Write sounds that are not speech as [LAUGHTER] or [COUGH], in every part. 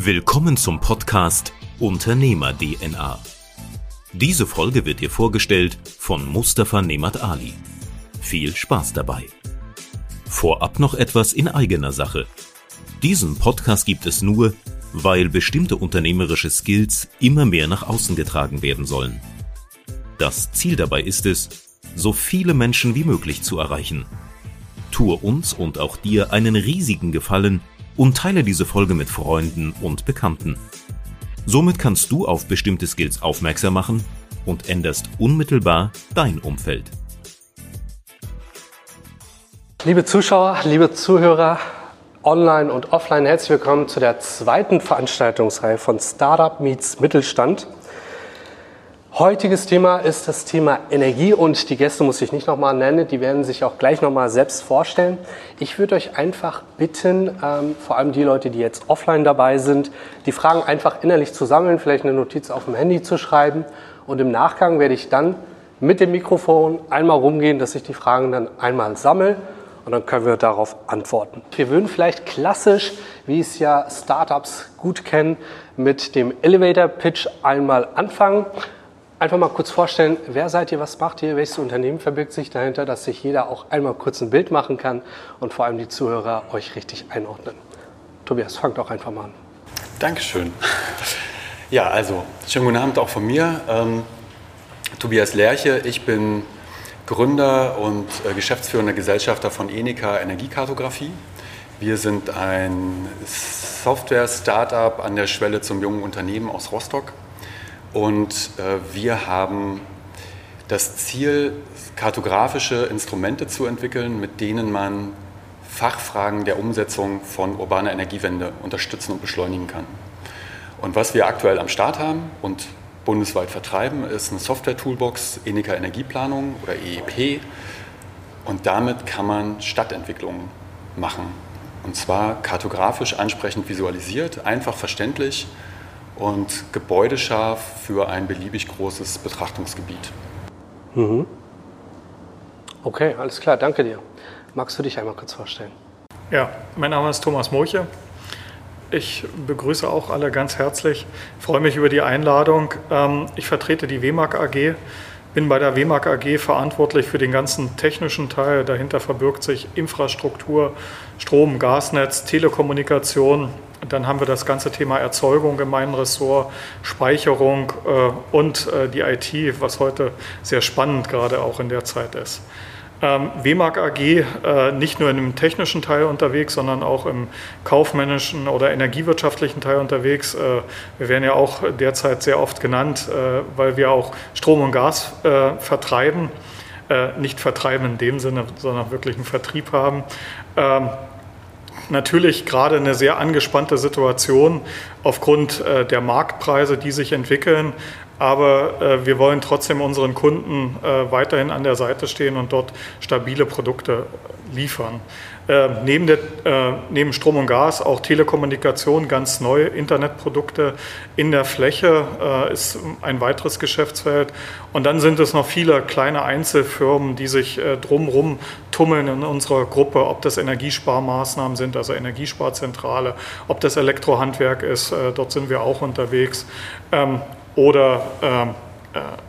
Willkommen zum Podcast Unternehmer DNA. Diese Folge wird dir vorgestellt von Mustafa Nemat Ali. Viel Spaß dabei. Vorab noch etwas in eigener Sache. Diesen Podcast gibt es nur, weil bestimmte unternehmerische Skills immer mehr nach außen getragen werden sollen. Das Ziel dabei ist es, so viele Menschen wie möglich zu erreichen. Tue uns und auch dir einen riesigen Gefallen und teile diese Folge mit Freunden und Bekannten. Somit kannst du auf bestimmte Skills aufmerksam machen und änderst unmittelbar dein Umfeld. Liebe Zuschauer, liebe Zuhörer, online und offline, herzlich willkommen zu der zweiten Veranstaltungsreihe von Startup Meets Mittelstand. Heutiges Thema ist das Thema Energie und die Gäste muss ich nicht nochmal nennen, die werden sich auch gleich nochmal selbst vorstellen. Ich würde euch einfach bitten, ähm, vor allem die Leute, die jetzt offline dabei sind, die Fragen einfach innerlich zu sammeln, vielleicht eine Notiz auf dem Handy zu schreiben und im Nachgang werde ich dann mit dem Mikrofon einmal rumgehen, dass ich die Fragen dann einmal sammle und dann können wir darauf antworten. Wir würden vielleicht klassisch, wie es ja Startups gut kennen, mit dem Elevator Pitch einmal anfangen einfach mal kurz vorstellen, wer seid ihr, was macht ihr, welches Unternehmen verbirgt sich dahinter, dass sich jeder auch einmal kurz ein Bild machen kann und vor allem die Zuhörer euch richtig einordnen. Tobias, fang doch einfach mal an. Dankeschön. Ja, also, schönen guten Abend auch von mir. Ähm, Tobias Lerche, ich bin Gründer und äh, geschäftsführender Gesellschafter von Enica Energiekartografie. Wir sind ein Software-Startup an der Schwelle zum jungen Unternehmen aus Rostock und äh, wir haben das Ziel, kartografische Instrumente zu entwickeln, mit denen man Fachfragen der Umsetzung von urbaner Energiewende unterstützen und beschleunigen kann. Und was wir aktuell am Start haben und bundesweit vertreiben, ist eine Software-Toolbox Enica Energieplanung oder EEP. Und damit kann man Stadtentwicklungen machen. Und zwar kartografisch ansprechend visualisiert, einfach verständlich und gebäudescharf für ein beliebig großes Betrachtungsgebiet. Mhm. Okay, alles klar, danke dir. Magst du dich einmal kurz vorstellen? Ja, mein Name ist Thomas Moche. Ich begrüße auch alle ganz herzlich, freue mich über die Einladung. Ähm, ich vertrete die WMAG AG, bin bei der WMAG AG verantwortlich für den ganzen technischen Teil. Dahinter verbirgt sich Infrastruktur, Strom, Gasnetz, Telekommunikation, dann haben wir das ganze Thema Erzeugung in meinem Ressort, Speicherung äh, und äh, die IT, was heute sehr spannend gerade auch in der Zeit ist. Ähm, WMAG AG äh, nicht nur dem technischen Teil unterwegs, sondern auch im kaufmännischen oder energiewirtschaftlichen Teil unterwegs. Äh, wir werden ja auch derzeit sehr oft genannt, äh, weil wir auch Strom und Gas äh, vertreiben. nicht vertreiben in dem Sinne, sondern wirklich einen Vertrieb haben. Ähm, natürlich gerade eine sehr angespannte Situation aufgrund äh, der Marktpreise, die sich entwickeln. Aber äh, wir wollen trotzdem unseren Kunden äh, weiterhin an der Seite stehen und dort stabile Produkte liefern. Äh, neben, der, äh, neben Strom und Gas auch Telekommunikation, ganz neue Internetprodukte in der Fläche äh, ist ein weiteres Geschäftsfeld. Und dann sind es noch viele kleine Einzelfirmen, die sich äh, drumherum tummeln in unserer Gruppe, ob das Energiesparmaßnahmen sind, also Energiesparzentrale, ob das Elektrohandwerk ist, äh, dort sind wir auch unterwegs. Ähm, oder ähm, äh,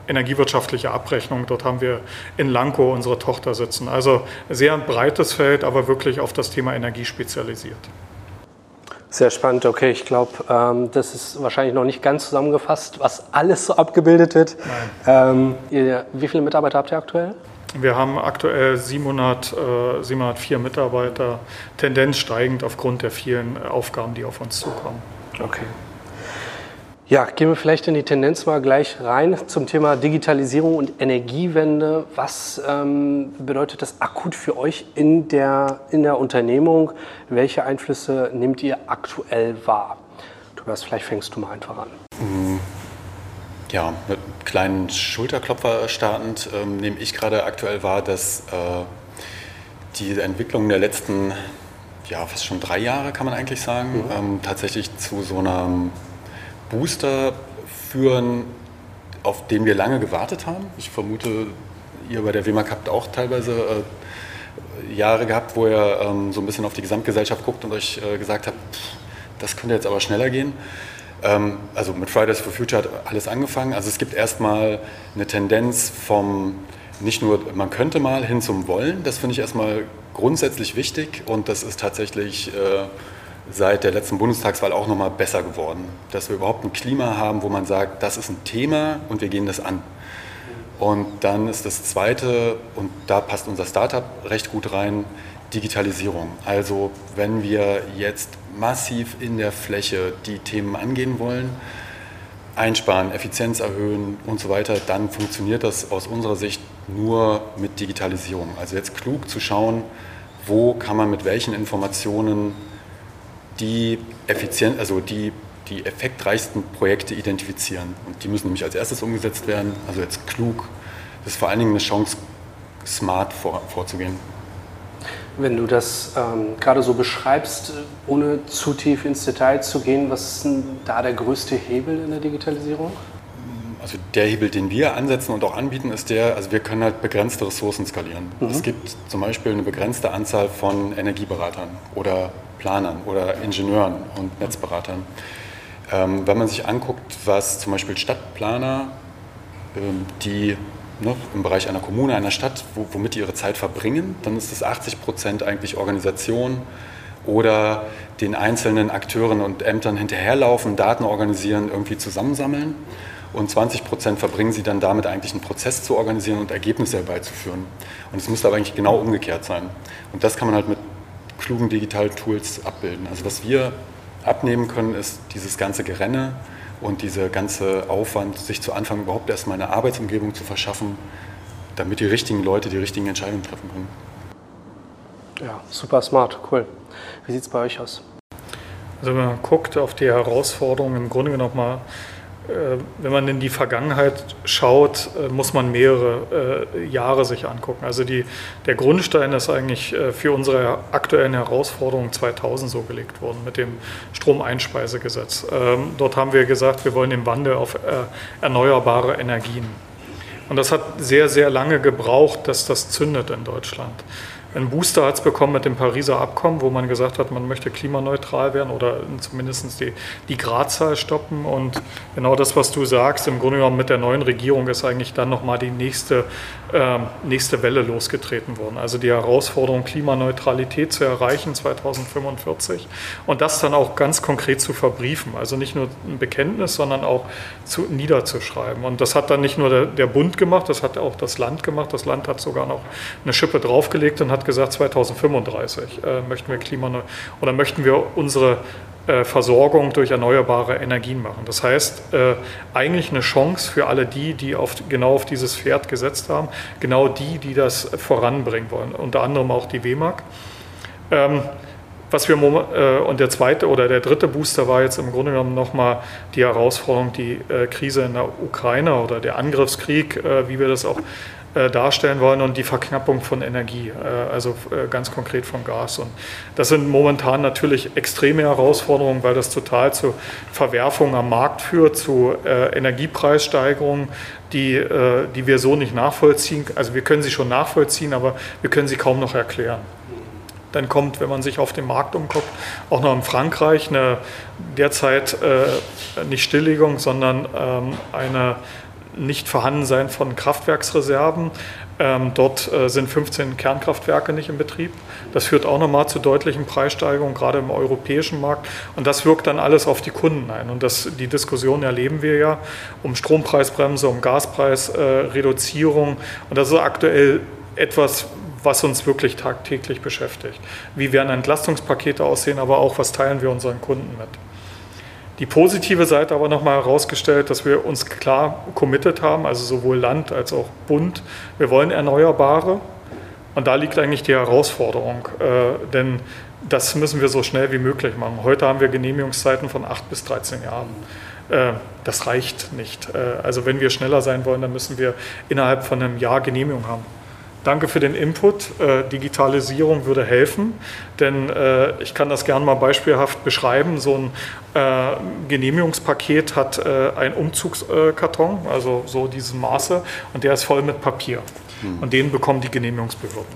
energiewirtschaftliche Abrechnung. Dort haben wir in Lanko unsere Tochter sitzen. Also sehr breites Feld, aber wirklich auf das Thema Energie spezialisiert. Sehr spannend, okay. Ich glaube, ähm, das ist wahrscheinlich noch nicht ganz zusammengefasst, was alles so abgebildet wird. Ähm, ihr, wie viele Mitarbeiter habt ihr aktuell? Wir haben aktuell 700, äh, 704 Mitarbeiter, Tendenz steigend aufgrund der vielen Aufgaben, die auf uns zukommen. Okay. Ja, gehen wir vielleicht in die Tendenz mal gleich rein zum Thema Digitalisierung und Energiewende. Was ähm, bedeutet das akut für euch in der, in der Unternehmung? Welche Einflüsse nehmt ihr aktuell wahr? Tobias, vielleicht fängst du mal einfach an. Mm, ja, mit einem kleinen Schulterklopfer startend ähm, nehme ich gerade aktuell wahr, dass äh, die Entwicklung der letzten, ja, fast schon drei Jahre, kann man eigentlich sagen, mhm. ähm, tatsächlich zu so einer Booster führen, auf den wir lange gewartet haben. Ich vermute, ihr bei der WMAG habt auch teilweise äh, Jahre gehabt, wo ihr ähm, so ein bisschen auf die Gesamtgesellschaft guckt und euch äh, gesagt habt, das könnte jetzt aber schneller gehen. Ähm, also mit Fridays for Future hat alles angefangen. Also es gibt erstmal eine Tendenz vom nicht nur man könnte mal hin zum Wollen. Das finde ich erstmal grundsätzlich wichtig und das ist tatsächlich äh, seit der letzten Bundestagswahl auch nochmal besser geworden, dass wir überhaupt ein Klima haben, wo man sagt, das ist ein Thema und wir gehen das an. Und dann ist das Zweite, und da passt unser Startup recht gut rein, Digitalisierung. Also wenn wir jetzt massiv in der Fläche die Themen angehen wollen, einsparen, Effizienz erhöhen und so weiter, dann funktioniert das aus unserer Sicht nur mit Digitalisierung. Also jetzt klug zu schauen, wo kann man mit welchen Informationen die effizient, also die, die effektreichsten Projekte identifizieren. Und die müssen nämlich als erstes umgesetzt werden. Also jetzt klug. Das ist vor allen Dingen eine Chance, smart vor, vorzugehen. Wenn du das ähm, gerade so beschreibst, ohne zu tief ins Detail zu gehen, was ist denn da der größte Hebel in der Digitalisierung? Also der Hebel, den wir ansetzen und auch anbieten, ist der, also wir können halt begrenzte Ressourcen skalieren. Mhm. Es gibt zum Beispiel eine begrenzte Anzahl von Energieberatern oder Planern oder Ingenieuren und Netzberatern. Ähm, wenn man sich anguckt, was zum Beispiel Stadtplaner, ähm, die ne, im Bereich einer Kommune, einer Stadt, wo, womit die ihre Zeit verbringen, dann ist es 80 Prozent eigentlich Organisation oder den einzelnen Akteuren und Ämtern hinterherlaufen, Daten organisieren, irgendwie zusammensammeln. Und 20 Prozent verbringen sie dann damit eigentlich einen Prozess zu organisieren und Ergebnisse herbeizuführen. Und es müsste aber eigentlich genau umgekehrt sein. Und das kann man halt mit klugen digitalen Tools abbilden. Also was wir abnehmen können, ist dieses ganze Gerenne und dieser ganze Aufwand, sich zu Anfang überhaupt erstmal eine Arbeitsumgebung zu verschaffen, damit die richtigen Leute die richtigen Entscheidungen treffen können. Ja, super smart, cool. Wie sieht es bei euch aus? Also wenn man guckt auf die Herausforderungen, im Grunde genommen mal wenn man in die Vergangenheit schaut, äh, muss man mehrere äh, Jahre sich angucken. Also die, der Grundstein ist eigentlich für unsere aktuellen Herausforderungen 2000 so gelegt worden mit dem Stromeinspeisegesetz. Ähm, dort haben wir gesagt, wir wollen den Wandel auf erneuerbare Energien. Und das hat sehr, sehr lange gebraucht, dass das zündet in Deutschland. Ein Booster hat es bekommen mit dem Pariser Abkommen, wo man gesagt hat, man möchte klimaneutral werden oder zumindest die, die Gradzahl stoppen. Und genau das, was du sagst, im Grunde genommen mit der neuen Regierung ist eigentlich dann nochmal die nächste, äh, nächste Welle losgetreten worden. Also die Herausforderung, Klimaneutralität zu erreichen 2045 und das dann auch ganz konkret zu verbriefen. Also nicht nur ein Bekenntnis, sondern auch zu, niederzuschreiben. Und das hat dann nicht nur der, der Bund gemacht, das hat auch das Land gemacht. Das Land hat sogar noch eine Schippe draufgelegt und hat hat gesagt, 2035 äh, möchten wir klimaneu oder möchten wir unsere äh, Versorgung durch erneuerbare Energien machen. Das heißt, äh, eigentlich eine Chance für alle die, die auf, genau auf dieses Pferd gesetzt haben, genau die, die das voranbringen wollen, unter anderem auch die WEMAG. Ähm, was wir, äh, und der zweite oder der dritte Booster war jetzt im Grunde genommen nochmal die Herausforderung, die äh, Krise in der Ukraine oder der Angriffskrieg, äh, wie wir das auch darstellen wollen und die Verknappung von Energie, äh, also äh, ganz konkret von Gas. Und das sind momentan natürlich extreme Herausforderungen, weil das total zu Verwerfungen am Markt führt, zu Energiepreissteigerungen, die, die wir so nicht nachvollziehen. Also wir können sie schon nachvollziehen, aber wir können sie kaum noch erklären. Dann kommt, wenn man sich auf den Markt umguckt, auch noch in Frankreich eine derzeit äh, nicht Stilllegung, sondern ähm, eine Nichtvorhandensein von Kraftwerksreserven. Ähm, dort äh, sind 15 Kernkraftwerke nicht in Betrieb. Das führt auch nochmal zu deutlichen Preissteigerungen, gerade im europäischen Markt. Und das wirkt dann alles auf die Kunden ein. Und das, die Diskussion erleben wir ja um Strompreisbremse, um Gaspreisreduzierung. Äh, und das ist aktuell etwas, was uns wirklich tagtäglich beschäftigt. Wie werden Entlastungspakete aussehen, aber auch, was teilen wir unseren Kunden mit. Die positive Seite aber nochmal herausgestellt, dass wir uns klar committed haben, also sowohl Land als auch Bund. Wir wollen Erneuerbare und da liegt eigentlich die Herausforderung, äh, denn das müssen wir so schnell wie möglich machen. Heute haben wir Genehmigungszeiten von 8 bis 13 Jahren. Äh, das reicht nicht. Äh, also wenn wir schneller sein wollen, dann müssen wir innerhalb von einem Jahr Genehmigung haben. Danke für den Input. Äh, Digitalisierung würde helfen, denn äh, ich kann das gerne mal beispielhaft beschreiben. So ein äh, Genehmigungspaket hat äh, einen Umzugskarton, also so diese Maße, und der ist voll mit Papier. Hm. Und den bekommen die Genehmigungsbehörden.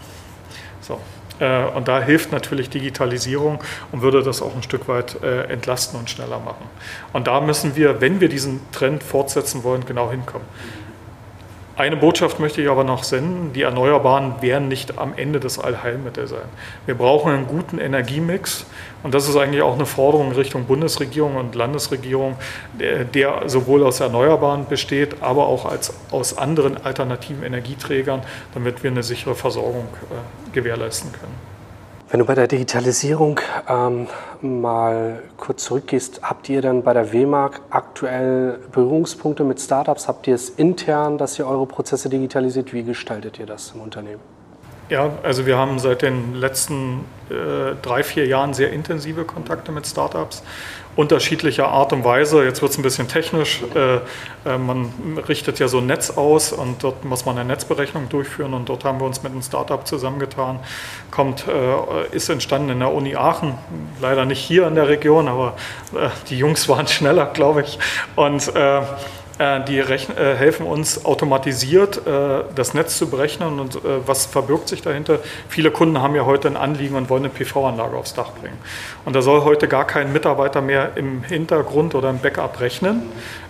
So. Äh, und da hilft natürlich Digitalisierung und würde das auch ein Stück weit äh, entlasten und schneller machen. Und da müssen wir, wenn wir diesen Trend fortsetzen wollen, genau hinkommen. Eine Botschaft möchte ich aber noch senden. Die Erneuerbaren werden nicht am Ende des Allheilmittels sein. Wir brauchen einen guten Energiemix. Und das ist eigentlich auch eine Forderung Richtung Bundesregierung und Landesregierung, der, der sowohl aus Erneuerbaren besteht, aber auch als, aus anderen alternativen Energieträgern, damit wir eine sichere Versorgung äh, gewährleisten können. Wenn du bei der Digitalisierung ähm, mal kurz zurückgehst, habt ihr dann bei der WMAG aktuell Berührungspunkte mit Startups? Habt ihr es intern, dass ihr eure Prozesse digitalisiert? Wie gestaltet ihr das im Unternehmen? Ja, also wir haben seit den letzten äh, drei, vier Jahren sehr intensive Kontakte mit Startups unterschiedlicher Art und Weise. Jetzt wird es ein bisschen technisch. Äh, äh, man richtet ja so ein Netz aus und dort muss man eine Netzberechnung durchführen und dort haben wir uns mit einem Startup zusammengetan. Kommt, äh, ist entstanden in der Uni Aachen, leider nicht hier in der Region, aber äh, die Jungs waren [LAUGHS] schneller, glaube ich. Und äh, die rechnen, äh, helfen uns automatisiert äh, das Netz zu berechnen und was verbirgt sich dahinter. Viele Kunden haben ja heute ein Anliegen und wollen eine PV-Anlage aufs Dach bringen. Und da soll heute gar kein Mitarbeiter mehr im Hintergrund oder im Backup rechnen.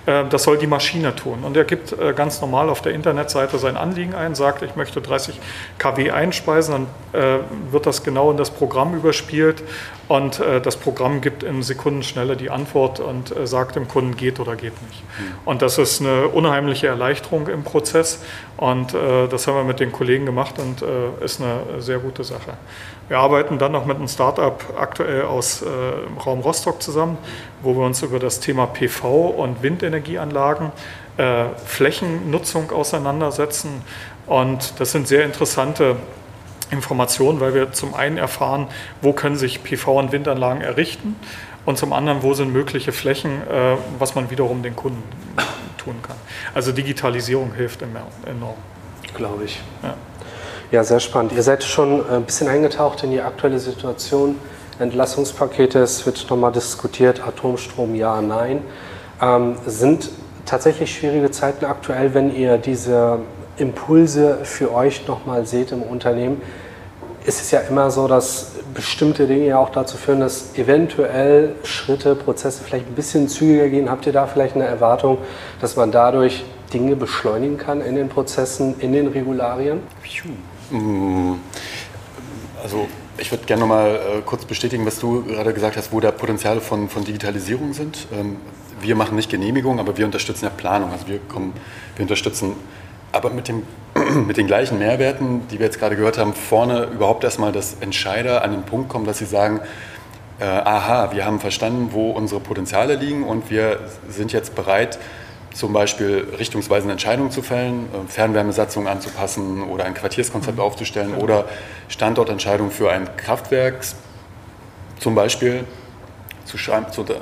Das soll die Maschine tun. Und er gibt ganz normal auf der Internetseite sein Anliegen ein, sagt, ich möchte 30 kW einspeisen, dann wird das genau in das Programm überspielt und äh, das Programm gibt in Sekundenschnelle die Antwort und äh, sagt dem Kunden, geht oder geht nicht. Mhm. Und das ist eine unheimliche Erleichterung im Prozess. Und äh, das haben wir mit den Kollegen gemacht und äh, ist eine sehr gute Sache. Wir arbeiten dann noch mit einem Startup aktuell aus äh, Raum Rostock zusammen, wo wir uns über das Thema PV und Windenergieanlagen, äh, Flächennutzung auseinandersetzen. Und das sind sehr interessante Informationen, weil wir zum einen erfahren, wo können sich PV- und Windanlagen errichten und zum anderen, wo sind mögliche Flächen, äh, was man wiederum den Kunden tun kann. Also Digitalisierung hilft enorm. Glaube ich. Ja. Ja, sehr spannend. Ihr seid schon ein bisschen eingetaucht in die aktuelle Situation. Entlassungspakete, es wird nochmal diskutiert, Atomstrom ja, nein. Ähm, sind tatsächlich schwierige Zeiten aktuell, wenn ihr diese Impulse für euch nochmal seht im Unternehmen, ist es ja immer so, dass bestimmte Dinge ja auch dazu führen, dass eventuell Schritte, Prozesse vielleicht ein bisschen zügiger gehen. Habt ihr da vielleicht eine Erwartung, dass man dadurch Dinge beschleunigen kann in den Prozessen, in den Regularien? Mm, also ich würde gerne noch mal äh, kurz bestätigen, was du gerade gesagt hast, wo da Potenziale von, von Digitalisierung sind. Ähm, wir machen nicht Genehmigung, aber wir unterstützen ja Planung. Also wir, kommen, wir unterstützen aber mit, dem, [CLEARS THROAT] mit den gleichen Mehrwerten, die wir jetzt gerade gehört haben, vorne überhaupt erstmal, dass Entscheider an den Punkt kommen, dass sie sagen, äh, aha, wir haben verstanden, wo unsere Potenziale liegen und wir sind jetzt bereit, zum Beispiel richtungsweisende Entscheidungen zu fällen, äh, Fernwärmesatzungen anzupassen oder ein Quartierskonzept mhm. aufzustellen oder Standortentscheidungen für ein Kraftwerk zum Beispiel zu, zu, äh,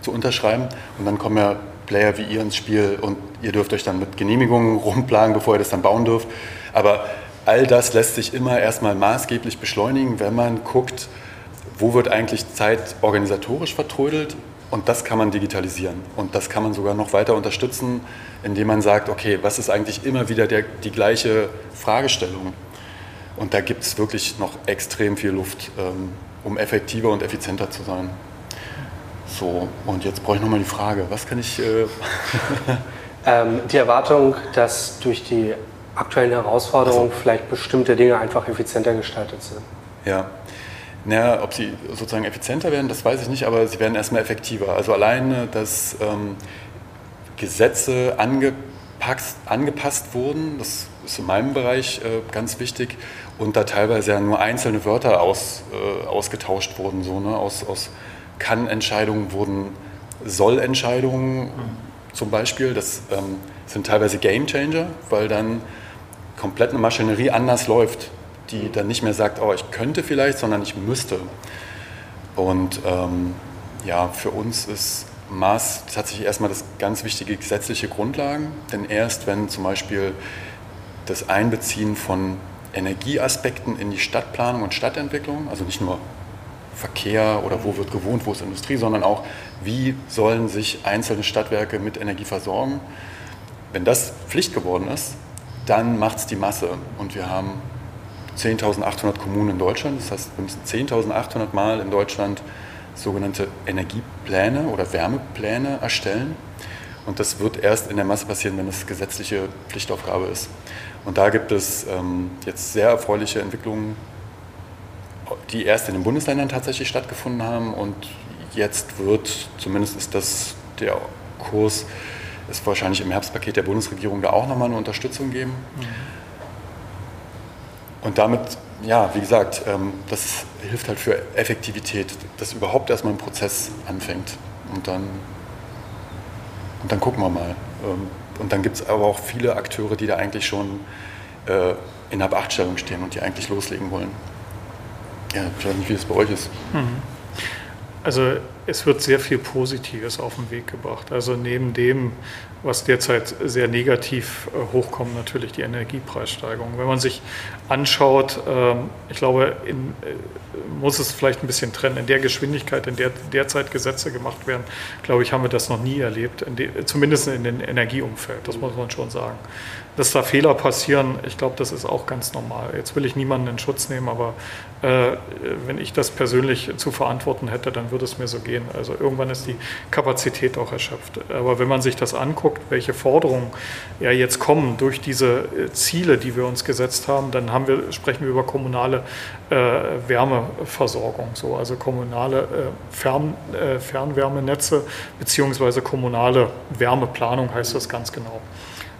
zu unterschreiben. Und dann kommen ja Player wie ihr ins Spiel und ihr dürft euch dann mit Genehmigungen rumplagen, bevor ihr das dann bauen dürft. Aber all das lässt sich immer erstmal maßgeblich beschleunigen, wenn man guckt, wo wird eigentlich Zeit organisatorisch vertrödelt und das kann man digitalisieren. Und das kann man sogar noch weiter unterstützen, indem man sagt, okay, was ist eigentlich immer wieder der, die gleiche Fragestellung? Und da gibt es wirklich noch extrem viel Luft, ähm, um effektiver und effizienter zu sein. So, und jetzt brauche ich nochmal die Frage, was kann ich... Äh [LAUGHS] ähm, die Erwartung, dass durch die aktuellen Herausforderungen also, vielleicht bestimmte Dinge einfach effizienter gestaltet sind. Ja. Naja, ob sie sozusagen effizienter werden, das weiß ich nicht, aber sie werden erstmal effektiver. Also alleine, dass ähm, Gesetze angepasst, angepasst wurden, das ist in meinem Bereich äh, ganz wichtig, und da teilweise ja nur einzelne Wörter aus, äh, ausgetauscht wurden, so, ne, aus, aus kann-Entscheidungen wurden Soll-Entscheidungen zum Beispiel. Das ähm, sind teilweise Game Changer, weil dann komplett eine Maschinerie anders läuft, die dann nicht mehr sagt, oh, ich könnte vielleicht, sondern ich müsste. Und ähm, ja, für uns ist Maß tatsächlich erstmal das ganz wichtige gesetzliche Grundlagen, denn erst wenn zum Beispiel das Einbeziehen von Energieaspekten in die Stadtplanung und Stadtentwicklung, also nicht nur Verkehr oder wo wird gewohnt, wo ist Industrie, sondern auch, wie sollen sich einzelne Stadtwerke mit Energie versorgen. Wenn das Pflicht geworden ist, dann macht es die Masse. Und wir haben 10.800 Kommunen in Deutschland. Das heißt, wir müssen 10.800 Mal in Deutschland sogenannte Energiepläne oder Wärmepläne erstellen. Und das wird erst in der Masse passieren, wenn es gesetzliche Pflichtaufgabe ist. Und da gibt es ähm, jetzt sehr erfreuliche Entwicklungen, die erst in den Bundesländern tatsächlich stattgefunden haben. Und jetzt wird, zumindest ist das der Kurs, es wahrscheinlich im Herbstpaket der Bundesregierung da auch nochmal eine Unterstützung geben. Mhm. Und damit, ja, wie gesagt, ähm, das hilft halt für Effektivität, dass überhaupt erstmal ein Prozess anfängt. Und dann, und dann gucken wir mal. Ähm, und dann gibt es aber auch viele Akteure, die da eigentlich schon äh, in Abachtstellung stehen und die eigentlich loslegen wollen. Ja, ich weiß nicht, wie es bei euch ist. Mhm. Also es wird sehr viel Positives auf den Weg gebracht. Also neben dem, was derzeit sehr negativ äh, hochkommt, natürlich die Energiepreissteigerung. Wenn man sich anschaut, ähm, ich glaube, in, äh, muss es vielleicht ein bisschen trennen. In der Geschwindigkeit, in der derzeit Gesetze gemacht werden, glaube ich, haben wir das noch nie erlebt, in de, zumindest in dem Energieumfeld, das muss man schon sagen. Dass da Fehler passieren, ich glaube, das ist auch ganz normal. Jetzt will ich niemanden in Schutz nehmen, aber äh, wenn ich das persönlich zu verantworten hätte, dann würde es mir so gehen. Also irgendwann ist die Kapazität auch erschöpft. Aber wenn man sich das anguckt, welche Forderungen ja jetzt kommen durch diese äh, Ziele, die wir uns gesetzt haben, dann haben wir, sprechen wir über kommunale äh, Wärmeversorgung, so, also kommunale äh, Fern, äh, Fernwärmenetze beziehungsweise kommunale Wärmeplanung heißt das ganz genau.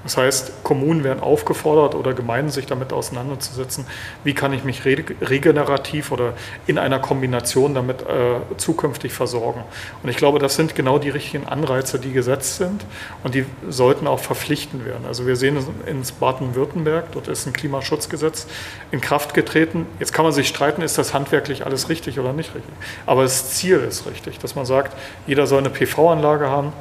Das heißt, Kommunen werden aufgefordert oder Gemeinden sich damit auseinanderzusetzen, wie kann ich mich regenerativ oder in einer Kombination damit äh, zukünftig versorgen. Und ich glaube, das sind genau die richtigen Anreize, die gesetzt sind und die sollten auch verpflichtend werden. Also wir sehen es in Baden-Württemberg, dort ist ein Klimaschutzgesetz in Kraft getreten. Jetzt kann man sich streiten, ist das handwerklich alles richtig oder nicht richtig. Aber das Ziel ist richtig, dass man sagt, jeder soll eine PV-Anlage haben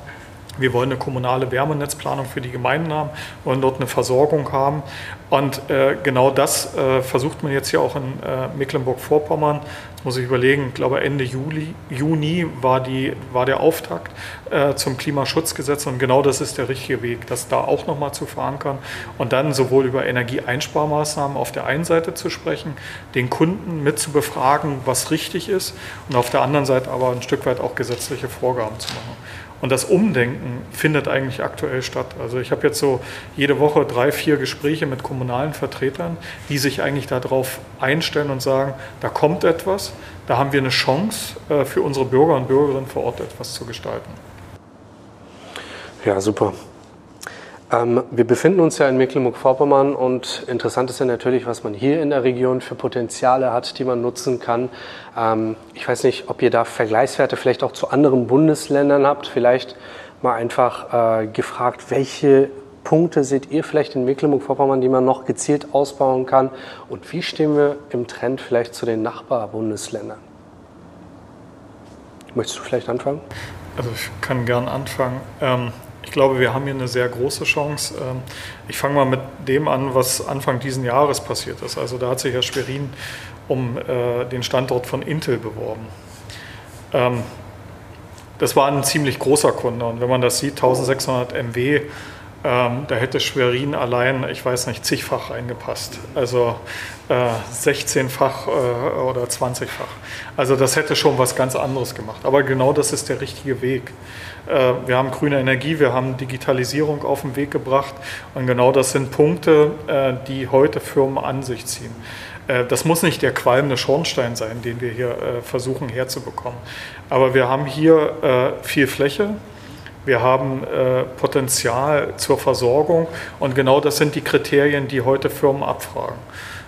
wir wollen eine kommunale Wärmenetzplanung für die Gemeinden haben, wollen dort eine Versorgung haben. Und äh, genau das äh, versucht man jetzt hier auch in äh, Mecklenburg-Vorpommern. Jetzt muss ich überlegen, ich glaube Ende Juli, Juni war, die, war der Auftakt äh, zum Klimaschutzgesetz. Und genau das ist der richtige Weg, das da auch nochmal zu verankern und dann sowohl über Energieeinsparmaßnahmen auf der einen Seite zu sprechen, den Kunden mit zu befragen, was richtig ist und auf der anderen Seite aber ein Stück weit auch gesetzliche Vorgaben zu machen. Und das Umdenken findet eigentlich aktuell statt. Also ich habe jetzt so jede Woche drei, vier Gespräche mit kommunalen Vertretern, die sich eigentlich darauf einstellen und sagen, da kommt etwas, da haben wir eine Chance äh, für unsere Bürger und Bürgerinnen vor Ort etwas zu gestalten. Ja, super. Ähm, wir befinden uns ja in Mecklenburg-Vorpommern und interessant ist ja natürlich, was man hier in der Region für Potenziale hat, die man nutzen kann. Ähm, ich weiß nicht, ob ihr da Vergleichswerte vielleicht auch zu anderen Bundesländern habt. Vielleicht mal einfach äh, gefragt, welche Punkte seht ihr vielleicht in Mecklenburg-Vorpommern, die man noch gezielt ausbauen kann? Und wie stehen wir im Trend vielleicht zu den Nachbarbundesländern? Möchtest du vielleicht anfangen? Also ich kann gern anfangen. Ähm ich glaube, wir haben hier eine sehr große Chance. Ähm, ich fange mal mit dem an, was Anfang dieses Jahres passiert ist. Also da hat sich Herr Schwerin um äh, den Standort von Intel beworben. Ähm, das war ein ziemlich großer Kunde und wenn man das sieht, 1600 MW, ähm, da hätte Schwerin allein, ich weiß nicht, zigfach reingepasst. Also äh, 16-fach äh, oder 20-fach. Also das hätte schon was ganz anderes gemacht. Aber genau das ist der richtige Weg. Äh, wir haben grüne Energie, wir haben Digitalisierung auf den Weg gebracht und genau das sind Punkte, äh, die heute Firmen an sich ziehen. Äh, das muss nicht der qualmende Schornstein sein, den wir hier versuchen herzubekommen. Aber wir haben hier viel Fläche, wir haben Potenzial zur Versorgung und genau das sind die Kriterien, die heute Firmen abfragen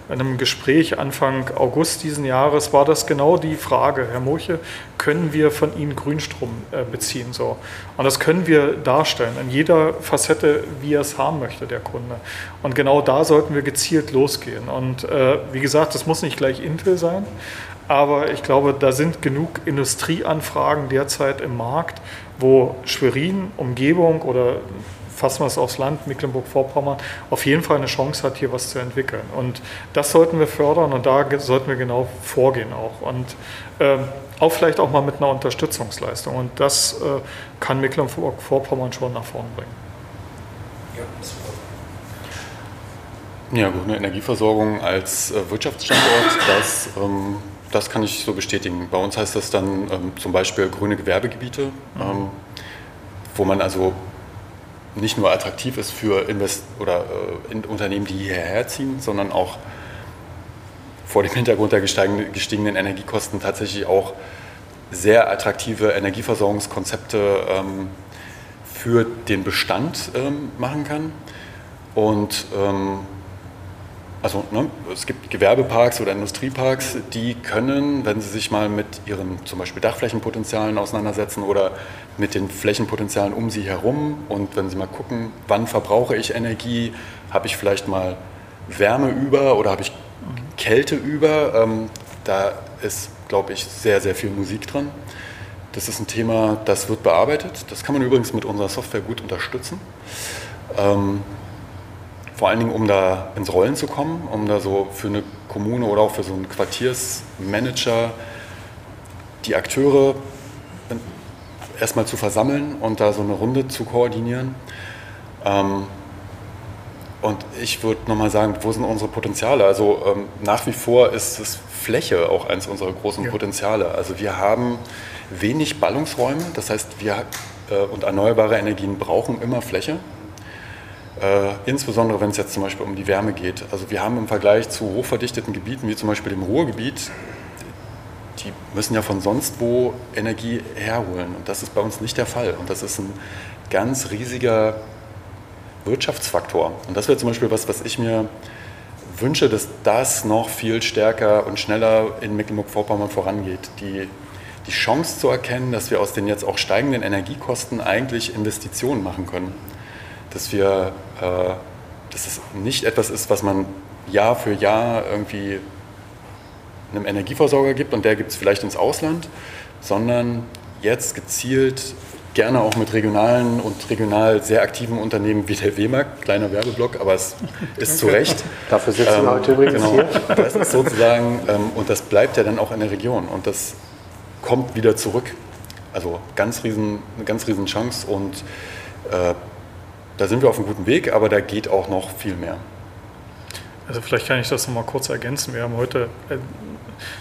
in einem Gespräch Anfang August diesen Jahres war das genau die Frage, Herr Moche, können wir von Ihnen Grünstrom äh, beziehen? So. Und das können wir darstellen, in jeder Facette, wie er es haben möchte, der Kunde. Und genau da sollten wir gezielt losgehen. Und äh, wie gesagt, das muss nicht gleich Intel sein, aber ich glaube, da sind genug Industrieanfragen derzeit im Markt, wo Schwerin, Umgebung oder fassen wir es aufs Land, Mecklenburg-Vorpommern, auf jeden Fall eine Chance hat, hier was zu entwickeln. Und das sollten wir fördern und da sollten wir genau vorgehen auch. Und äh, auch vielleicht auch mal mit einer Unterstützungsleistung. Und das äh, kann Mecklenburg-Vorpommern schon nach vorn bringen. Ja, Ja gut, eine Energieversorgung als äh, Wirtschaftsstandort, das, ähm, das kann ich so bestätigen. Bei uns heißt das dann ähm, zum Beispiel grüne Gewerbegebiete, mhm. ähm, wo man also nicht nur attraktiv ist für Invest oder äh, Unternehmen, die hierher ziehen, sondern auch vor dem Hintergrund der gestiegenen Energiekosten tatsächlich auch sehr attraktive Energieversorgungskonzepte ähm, für den Bestand ähm, machen kann. Und ähm, also ne, es gibt Gewerbeparks oder Industrieparks, die können, wenn sie sich mal mit ihren zum Beispiel Dachflächenpotenzialen auseinandersetzen oder mit den Flächenpotenzialen um sie herum und wenn sie mal gucken, wann verbrauche ich Energie, habe ich vielleicht mal Wärme über oder habe ich Kälte über, ähm, da ist, glaube ich, sehr, sehr viel Musik dran. Das ist ein Thema, das wird bearbeitet. Das kann man übrigens mit unserer Software gut unterstützen. Ähm, vor allen Dingen, um da ins Rollen zu kommen, um da so für eine Kommune oder auch für so einen Quartiersmanager die Akteure erstmal zu versammeln und da so eine Runde zu koordinieren. Ähm, und ich würde nochmal sagen, wo sind unsere Potenziale? Also ähm, nach wie vor ist es Fläche auch eines unserer großen ja. Potenziale. Also wir haben wenig Ballungsräume, das heißt, wir äh, und erneuerbare Energien brauchen immer Fläche. Äh, insbesondere wenn es jetzt zum Beispiel um die Wärme geht. Also wir haben im Vergleich zu hochverdichteten Gebieten wie zum Beispiel dem Ruhrgebiet, die müssen ja von sonst wo Energie herholen. Und das ist bei uns nicht der Fall. Und das ist ein ganz riesiger Wirtschaftsfaktor. Und das wäre zum Beispiel was, was ich mir wünsche, dass das noch viel stärker und schneller in Mecklenburg-Vorpommern vorangeht. Die, die Chance zu erkennen, dass wir aus den jetzt auch steigenden Energiekosten eigentlich Investitionen machen können. Dass wir, äh, dass es nicht etwas ist, was man Jahr für Jahr irgendwie einem Energieversorger gibt und der gibt es vielleicht ins Ausland, sondern jetzt gezielt gerne auch mit regionalen und regional sehr aktiven Unternehmen wie der WMAG, kleiner Werbeblock, aber es ist zu Recht. [LAUGHS] Dafür sitzen ähm, wir heute übrigens genau, hier. [LAUGHS] Das ist sozusagen, ähm, und das bleibt ja dann auch in der Region und das kommt wieder zurück. Also ganz riesen, eine ganz riesen Chance und äh, da sind wir auf einem guten Weg, aber da geht auch noch viel mehr. Also vielleicht kann ich das noch mal kurz ergänzen. Wir haben heute äh,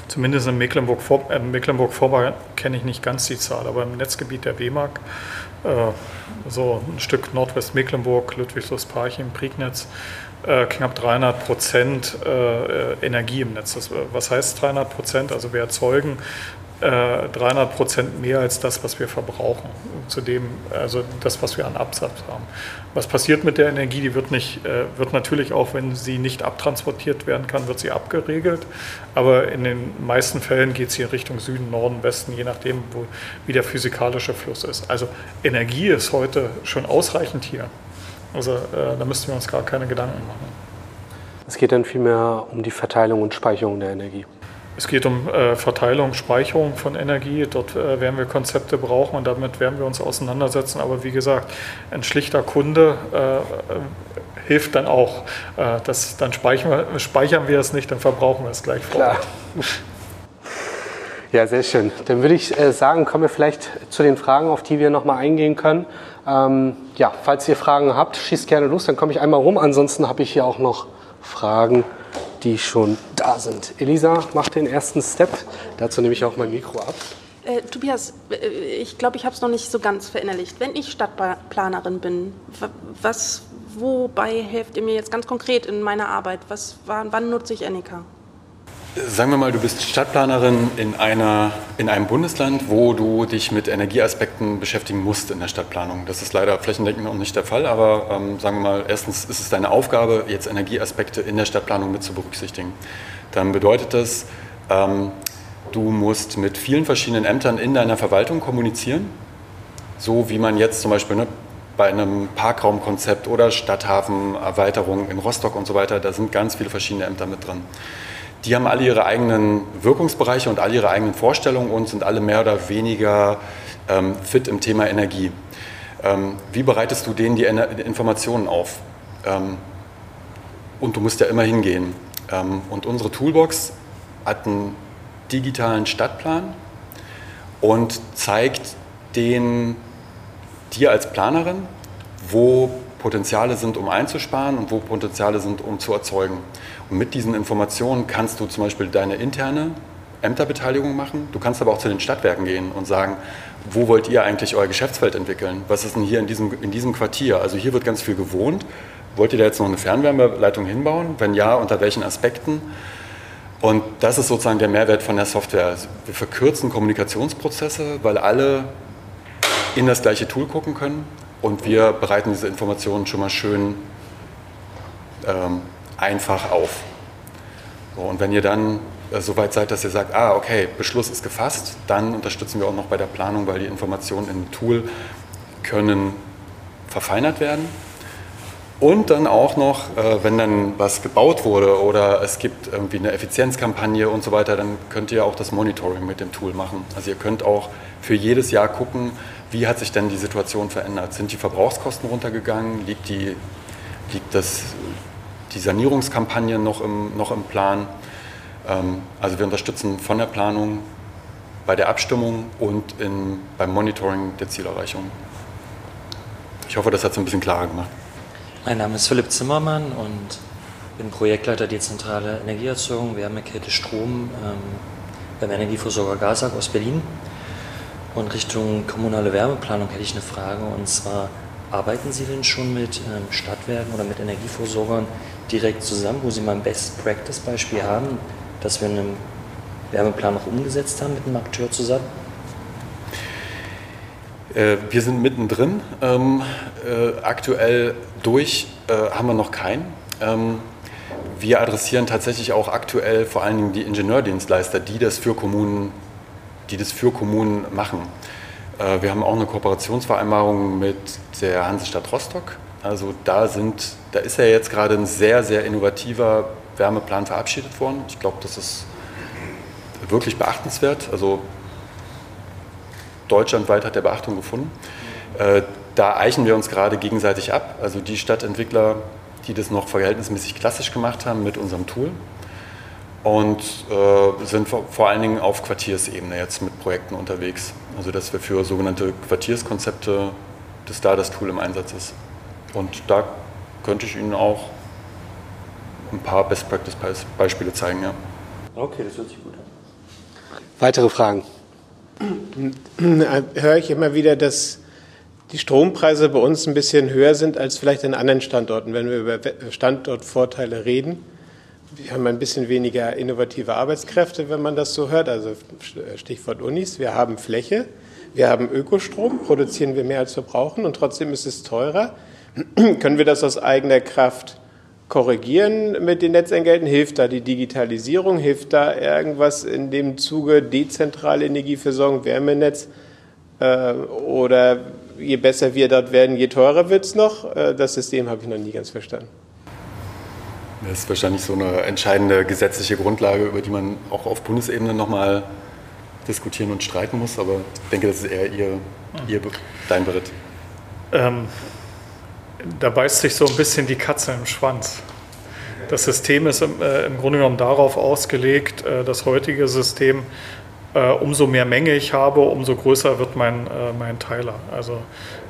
zumindest in Mecklenburg-Vorpommern, äh, Mecklenburg kenne ich nicht ganz die Zahl, aber im Netzgebiet der WMAG, äh, so ein Stück Nordwest-Mecklenburg, Ludwigslust-Parchim, Prignitz, äh, knapp 300 Prozent äh, Energie im Netz. Was heißt 300 Prozent? Also wir erzeugen 300 äh, Prozent mehr als das, was wir verbrauchen, zu also das, was wir an Absatz haben. Was passiert mit der Energie? Die wird, nicht, äh, wird natürlich auch, wenn sie nicht abtransportiert werden kann, wird sie abgeregelt. Aber in den meisten Fällen geht sie in Richtung Süden, Norden, Westen, je nachdem, wo, wie der physikalische Fluss ist. Also Energie ist heute schon ausreichend hier. Also äh, da müssten wir uns gar keine Gedanken machen. Es geht dann vielmehr um die Verteilung und Speicherung der Energie. Es geht um äh, Verteilung, Speicherung von Energie. Dort äh, werden wir Konzepte brauchen und damit werden wir uns auseinandersetzen. Aber wie gesagt, ein schlichter Kunde äh, hilft dann auch. Äh, das, dann speichern wir, speichern wir es nicht, dann verbrauchen wir es gleich vor. Klar. Ja, sehr schön. Dann würde ich äh, sagen, kommen wir vielleicht zu den Fragen, auf die wir nochmal eingehen können. Ähm, ja, falls ihr Fragen habt, schießt gerne los, dann komme ich einmal rum. Ansonsten habe ich hier auch noch Fragen die schon da sind. Elisa macht den ersten Step. Dazu nehme ich auch mein Mikro ab. Äh, Tobias, äh, ich glaube, ich habe es noch nicht so ganz verinnerlicht. Wenn ich Stadtplanerin bin, was, wobei helft ihr mir jetzt ganz konkret in meiner Arbeit? Was, wann nutze ich Annika? Sagen wir mal, du bist Stadtplanerin in, einer, in einem Bundesland, wo du dich mit Energieaspekten beschäftigen musst in der Stadtplanung. Das ist leider flächendeckend noch nicht der Fall, aber ähm, sagen wir mal, erstens ist es deine Aufgabe, jetzt Energieaspekte in der Stadtplanung mit zu berücksichtigen. Dann bedeutet das, ähm, du musst mit vielen verschiedenen Ämtern in deiner Verwaltung kommunizieren, so wie man jetzt zum Beispiel ne, bei einem Parkraumkonzept oder Stadthafenerweiterung in Rostock und so weiter, da sind ganz viele verschiedene Ämter mit drin die haben alle ihre eigenen Wirkungsbereiche und alle ihre eigenen Vorstellungen und sind alle mehr oder weniger ähm, fit im Thema Energie. Ähm, wie bereitest du denen die Informationen auf? Ähm, und du musst ja immer hingehen. Ähm, und unsere Toolbox hat einen digitalen Stadtplan und zeigt den dir als Planerin, wo Potenziale sind, um einzusparen und wo Potenziale sind, um zu erzeugen. Mit diesen Informationen kannst du zum Beispiel deine interne Ämterbeteiligung machen. Du kannst aber auch zu den Stadtwerken gehen und sagen, wo wollt ihr eigentlich euer Geschäftsfeld entwickeln? Was ist denn hier in diesem, in diesem Quartier? Also hier wird ganz viel gewohnt. Wollt ihr da jetzt noch eine Fernwärmeleitung hinbauen? Wenn ja, unter welchen Aspekten? Und das ist sozusagen der Mehrwert von der Software. Also wir verkürzen Kommunikationsprozesse, weil alle in das gleiche Tool gucken können und wir bereiten diese Informationen schon mal schön ähm, einfach auf. So, und wenn ihr dann äh, so weit seid, dass ihr sagt, ah, okay, Beschluss ist gefasst, dann unterstützen wir auch noch bei der Planung, weil die Informationen im Tool können verfeinert werden. Und dann auch noch, äh, wenn dann was gebaut wurde oder es gibt irgendwie eine Effizienzkampagne und so weiter, dann könnt ihr auch das Monitoring mit dem Tool machen. Also ihr könnt auch für jedes Jahr gucken, wie hat sich denn die Situation verändert? Sind die Verbrauchskosten runtergegangen? Liegt, die, liegt das, die Sanierungskampagne noch im, noch im Plan? Ähm, also wir unterstützen von der Planung bei der Abstimmung und in, beim Monitoring der Zielerreichung. Ich hoffe, das hat es ein bisschen klarer gemacht. Mein Name ist Philipp Zimmermann und bin Projektleiter dezentrale Energieerzeugung, Wärme, Kälte, Strom ähm, beim Energieversorger Gasag aus Berlin. Und Richtung kommunale Wärmeplanung hätte ich eine Frage und zwar, arbeiten Sie denn schon mit ähm, Stadtwerken oder mit Energieversorgern direkt zusammen, wo Sie mal ein Best-Practice-Beispiel haben, dass wir einen Wärmeplan noch umgesetzt haben mit einem Akteur zusammen? Äh, wir sind mittendrin. Ähm, äh, aktuell durch äh, haben wir noch keinen. Ähm, wir adressieren tatsächlich auch aktuell vor allen Dingen die Ingenieurdienstleister, die das für Kommunen die das für Kommunen machen. Äh, wir haben auch eine Kooperationsvereinbarung mit der Hansestadt Rostock. Also da, sind, da ist ja jetzt gerade ein sehr, sehr innovativer Wärmeplan verabschiedet worden. Ich glaube, das ist wirklich beachtenswert. Also deutschlandweit hat der Beachtung gefunden. Äh, da eichen wir uns gerade gegenseitig ab. Also die Stadtentwickler, die das noch verhältnismäßig klassisch gemacht haben mit unserem Tool, und äh, sind vor, vor, allen Dingen auf Quartiersebene jetzt mit Projekten unterwegs. Also dass wir für sogenannte Quartierskonzepte, dass da das Tool im Einsatz ist. Und da könnte ich Ihnen auch ein paar Best-Practice-Beispiele zeigen. Ja. Okay, das hört sich gut an. Weitere Fragen? Höre ich immer wieder, dass die Strompreise bei uns ein bisschen höher sind als vielleicht in anderen Standorten, wenn wir über Standortvorteile reden. Wir haben ein bisschen weniger innovative Arbeitskräfte, wenn man das so hört. Also Stichwort Unis. Wir haben Fläche, wir haben Ökostrom, produzieren wir mehr als wir brauchen und trotzdem ist es teurer. [CLEARS THROAT] Können wir das aus eigener Kraft korrigieren mit den Netzentgelten? Hilft da die Digitalisierung? Hilft da irgendwas in dem Zuge dezentrale Energieversorgung, Wärmenetz? Äh, oder je besser wir dort werden, je teurer wird es noch? Äh, das System habe ich noch nie ganz verstanden. Das ist wahrscheinlich so eine entscheidende gesetzliche Grundlage, über die man auch auf Bundesebene nochmal diskutieren und streiten muss. Aber ich denke, das ist eher Ihr, ihr dein Beritt. Ähm, da beißt sich so ein bisschen die Katze im Schwanz. Das System ist im, äh, im Grunde genommen darauf ausgelegt, äh, das heutige System, äh, umso mehr Menge ich habe, umso größer wird mein, äh, mein Teiler. Also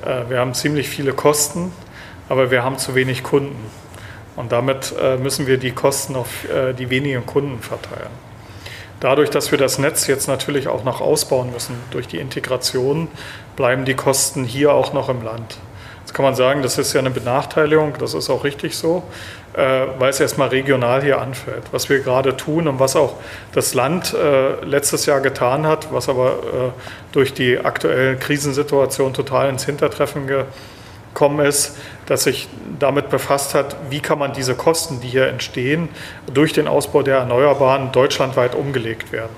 äh, wir haben ziemlich viele Kosten, aber wir haben zu wenig Kunden. Und damit äh, müssen wir die Kosten auf äh, die wenigen Kunden verteilen. Dadurch, dass wir das Netz jetzt natürlich auch noch ausbauen müssen durch die Integration, bleiben die Kosten hier auch noch im Land. Jetzt kann man sagen, das ist ja eine Benachteiligung, das ist auch richtig so, äh, weil es erstmal regional hier anfällt. Was wir gerade tun und was auch das Land letztes Jahr getan hat, was aber durch die aktuelle Krisensituation total ins Hintertreffen gekommen ist, das sich damit befasst hat, wie kann man diese Kosten, die hier entstehen, durch den Ausbau der Erneuerbaren deutschlandweit umgelegt werden.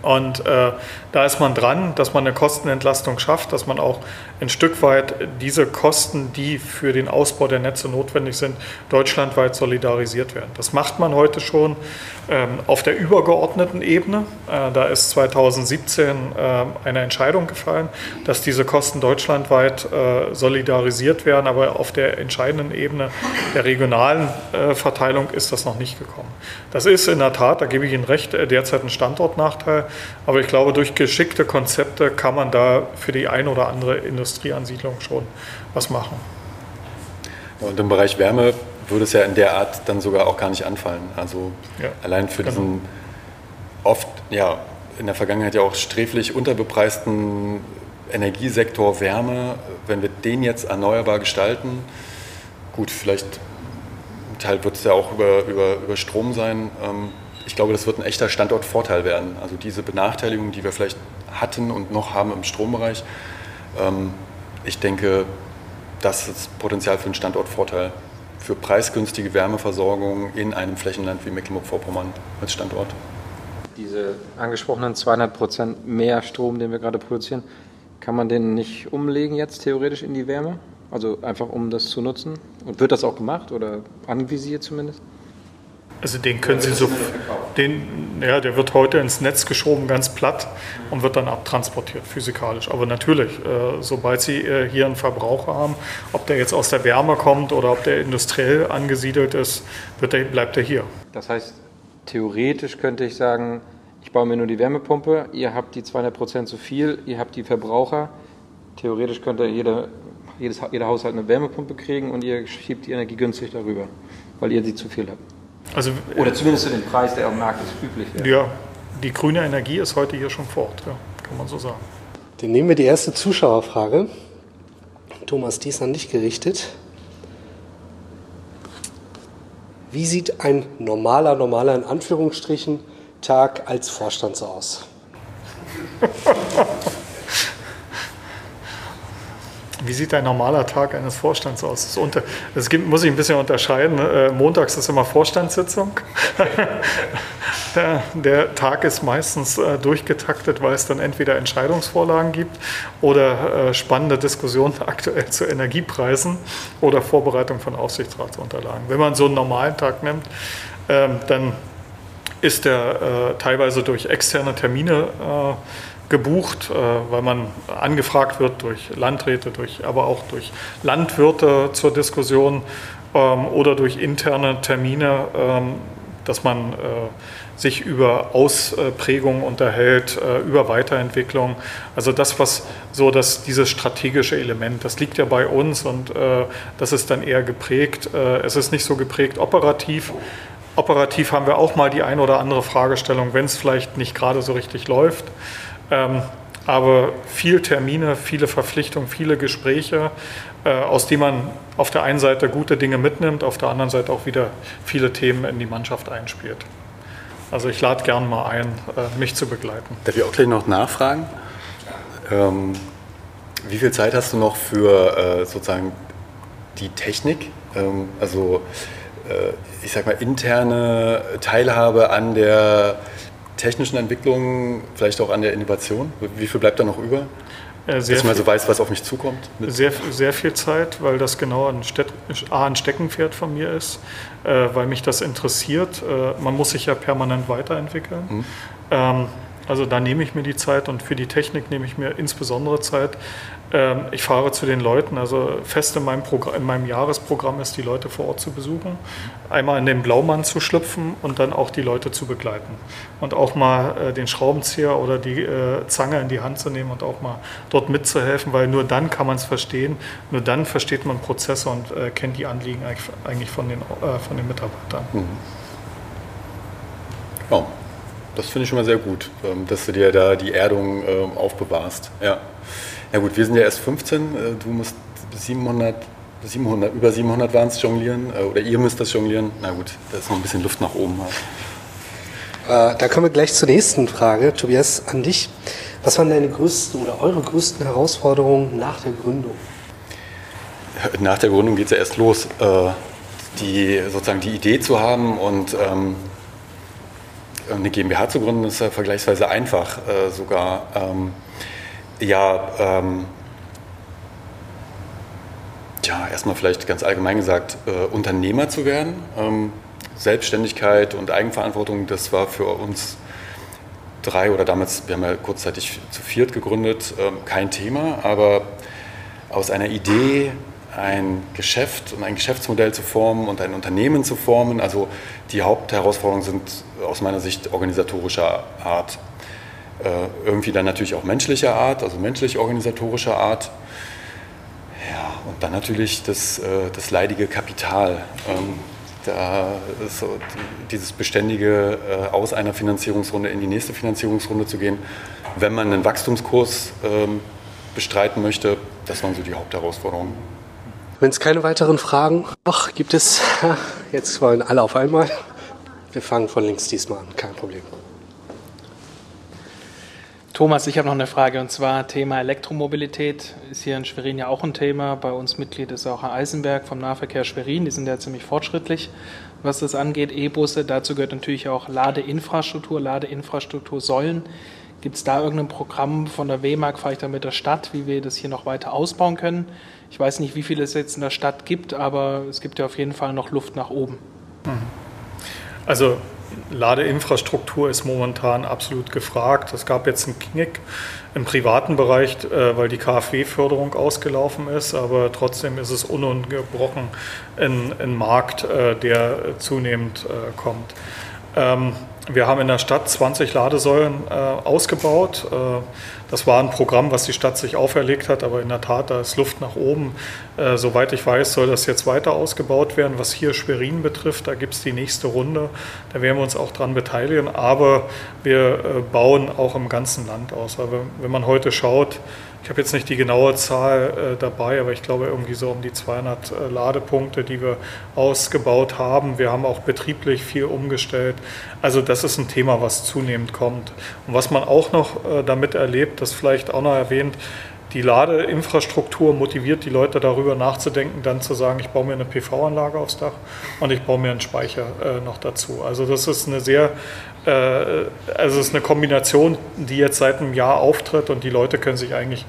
Und äh, da ist man dran, dass man eine Kostenentlastung schafft, dass man auch ein Stück weit diese Kosten, die für den Ausbau der Netze notwendig sind, deutschlandweit solidarisiert werden. Das macht man heute schon ähm, auf der übergeordneten Ebene. Äh, da ist 2017 äh, eine Entscheidung gefallen, dass diese Kosten deutschlandweit äh, solidarisiert werden, aber auf der entscheidenden Ebene der regionalen Verteilung ist das noch nicht gekommen. Das ist in der Tat, da gebe ich Ihnen recht, derzeit ein Standortnachteil, aber ich glaube, durch geschickte Konzepte kann man da für die ein oder andere Industrieansiedlung schon was machen. Und im Bereich Wärme würde es ja in der Art dann sogar auch gar nicht anfallen. Also Ja, allein für genau. diesen oft, ja, in der Vergangenheit ja auch sträflich unterbepreisten Energiesektor Wärme, wenn wir den jetzt erneuerbar gestalten, gut, vielleicht ein Teil wird es ja auch über, über, über Strom sein. Ähm, Ich glaube, das wird ein echter Standortvorteil werden. Also diese Benachteiligung, die wir vielleicht hatten und noch haben im Strombereich, ähm, ich denke, das ist Potenzial für einen Standortvorteil, für preisgünstige Wärmeversorgung in einem Flächenland wie Mecklenburg-Vorpommern als Standort. Diese angesprochenen 200 Prozent mehr Strom, den wir gerade produzieren, kann man den nicht umlegen jetzt theoretisch in die Wärme? Also einfach um das zu nutzen? Und wird das auch gemacht oder anvisiert zumindest? Also den können Sie so, den, ja, der wird heute ins Netz geschoben, ganz platt und wird dann abtransportiert physikalisch. Aber natürlich, äh, sobald Sie äh, hier einen Verbraucher haben, ob der jetzt aus der Wärme kommt oder ob der industriell angesiedelt ist, der, bleibt er hier. Das heißt, theoretisch könnte ich sagen, ich baue mir nur die Wärmepumpe, ihr habt die 200 Prozent zu viel, ihr habt die Verbraucher. Theoretisch könnte jeder, jedes, jeder Haushalt eine Wärmepumpe kriegen und ihr schiebt die Energie günstig darüber, weil ihr sie zu viel habt. Also Oder zumindest zu dem Preis, der am Markt ist, üblich wäre. ja, die grüne Energie ist heute hier schon fort, ja, kann man so sagen. Dann nehmen wir die erste Zuschauerfrage. Thomas, die ist an dich gerichtet. Wie sieht ein normaler, normaler in Anführungsstrichen Tag als Vorstand so aus? [LAUGHS] Wie sieht ein normaler Tag eines Vorstands aus? Das, unter, das gibt, muss ich ein bisschen unterscheiden. Äh, montags ist immer Vorstandssitzung. [LAUGHS] der, Tag ist meistens äh, durchgetaktet, weil es dann entweder Entscheidungsvorlagen gibt oder äh, spannende Diskussionen [LAUGHS] aktuell zu Energiepreisen oder Vorbereitung von Aufsichtsratsunterlagen. Wenn man so einen normalen Tag nimmt, ähm, dann ist der teilweise durch externe Termine gebucht, äh, weil man angefragt wird durch Landräte, durch, aber auch durch Landwirte zur Diskussion ähm, oder durch interne Termine, ähm, dass man äh, sich über Ausprägungen unterhält, äh, über Weiterentwicklung. Also das, was so das, dieses strategische Element, das liegt ja bei uns und das ist dann eher geprägt. Es ist nicht so geprägt operativ. Operativ haben wir auch mal die ein oder andere Fragestellung, wenn es vielleicht nicht gerade so richtig läuft. Ähm, aber viel Termine, viele Verpflichtungen, viele Gespräche, äh, aus denen man auf der einen Seite gute Dinge mitnimmt, auf der anderen Seite auch wieder viele Themen in die Mannschaft einspielt. Also ich lade gern mal ein, äh, mich zu begleiten. Darf ich auch gleich noch nachfragen? Ähm, wie viel Zeit hast du noch für äh, sozusagen die Technik? Ähm, also äh, ich sag mal interne Teilhabe an der technischen Entwicklung, vielleicht auch an der Innovation? Wie viel bleibt da noch über? Äh, sehr Dass ich mal viel- so weiß, was auf mich zukommt? Sehr, sehr viel Zeit, weil das genau ein, Steck, A, ein Steckenpferd von mir ist, äh, weil mich das interessiert. Äh, man muss sich ja permanent weiterentwickeln. Ähm, also da nehme ich mir die Zeit und für die Technik nehme ich mir insbesondere Zeit. Ähm, ich fahre zu den Leuten, also fest in meinem, in meinem Jahresprogramm ist, die Leute vor Ort zu besuchen, einmal in den Blaumann zu schlüpfen und dann auch die Leute zu begleiten. Und auch mal äh, den Schraubenzieher oder die äh, Zange in die Hand zu nehmen und auch mal dort mitzuhelfen, weil nur dann kann man es verstehen, nur dann versteht man Prozesse und äh, kennt die Anliegen eigentlich, von, den, äh, von den Mitarbeitern. Ja, das finde ich schon mal sehr gut, ähm, dass du dir da die Erdung ähm, aufbewahrst. Ja. Ja gut, wir sind ja erst 15, äh, du musst 700, 700 über 700 waren es jonglieren äh, oder ihr müsst das jonglieren. Na gut, da ist noch ein bisschen Luft nach oben. Äh, da kommen wir gleich zur nächsten Frage. Tobias, an dich. Was waren deine größten oder eure größten Herausforderungen nach der Gründung? Nach der Gründung geht es ja erst los, die, sozusagen die Idee zu haben und ähm, eine GmbH zu gründen, ist ja vergleichsweise einfach sogar. Ja, ähm, ja, erstmal vielleicht ganz allgemein gesagt, äh, Unternehmer zu werden. Ähm, Selbstständigkeit und Eigenverantwortung, das war für uns drei oder damals, wir haben ja kurzzeitig zu viert gegründet, ähm, kein Thema, aber aus einer Idee ein Geschäft und ein Geschäftsmodell zu formen und ein Unternehmen zu formen. Also die Hauptherausforderungen sind aus meiner Sicht organisatorischer Art. Äh, irgendwie dann natürlich auch menschlicher Art, also menschlich-organisatorischer Art. Ja, Und dann natürlich das, äh, das leidige Kapital. Ähm, da so die, dieses beständige äh, aus einer Finanzierungsrunde in die nächste Finanzierungsrunde zu gehen, wenn man einen Wachstumskurs ähm, bestreiten möchte, das waren so die Hauptherausforderungen. Wenn es keine weiteren Fragen noch gibt es, [LAUGHS] jetzt wollen alle auf einmal. Wir fangen von links diesmal an, kein Problem. Thomas, ich habe noch eine Frage und zwar Thema Elektromobilität ist hier in Schwerin ja auch ein Thema. Bei uns Mitglied ist auch Herr Eisenberg vom Nahverkehr Schwerin. Die sind ja ziemlich fortschrittlich, was das angeht. E-Busse, dazu gehört natürlich auch Ladeinfrastruktur, Ladeinfrastruktursäulen. Gibt es da irgendein Programm von der WMAG, vielleicht dann mit der Stadt, wie wir das hier noch weiter ausbauen können? Ich weiß nicht, wie viel es jetzt in der Stadt gibt, aber es gibt ja auf jeden Fall noch Luft nach oben. Also Ladeinfrastruktur ist momentan absolut gefragt. Es gab jetzt einen Knick im privaten Bereich, äh, weil die KfW-Förderung ausgelaufen ist, aber trotzdem ist es ununterbrochen ein, Markt, äh, der zunehmend äh, kommt. Wir haben in der Stadt 20 Ladesäulen äh, ausgebaut. Äh, das war ein Programm, was die Stadt sich auferlegt hat, aber in der Tat, da ist Luft nach oben. Äh, soweit ich weiß, soll das jetzt weiter ausgebaut werden. Was hier Schwerin betrifft, da gibt es die nächste Runde. Da werden wir uns auch dran beteiligen. Aber wir äh, bauen auch im ganzen Land aus. Aber wenn man heute schaut, ich habe jetzt nicht die genaue Zahl äh, dabei, aber ich glaube irgendwie so um die 200 äh, Ladepunkte, die wir ausgebaut haben. Wir haben auch betrieblich viel umgestellt. Also das ist ein Thema, was zunehmend kommt. Und was man auch noch äh, damit erlebt, das vielleicht auch noch erwähnt, die Ladeinfrastruktur motiviert die Leute darüber nachzudenken, dann zu sagen, ich baue mir eine PV-Anlage aufs Dach und ich baue mir einen Speicher äh, noch dazu. Also das ist eine sehr, äh, also es ist eine Kombination, die jetzt seit einem Jahr auftritt und die Leute können sich eigentlich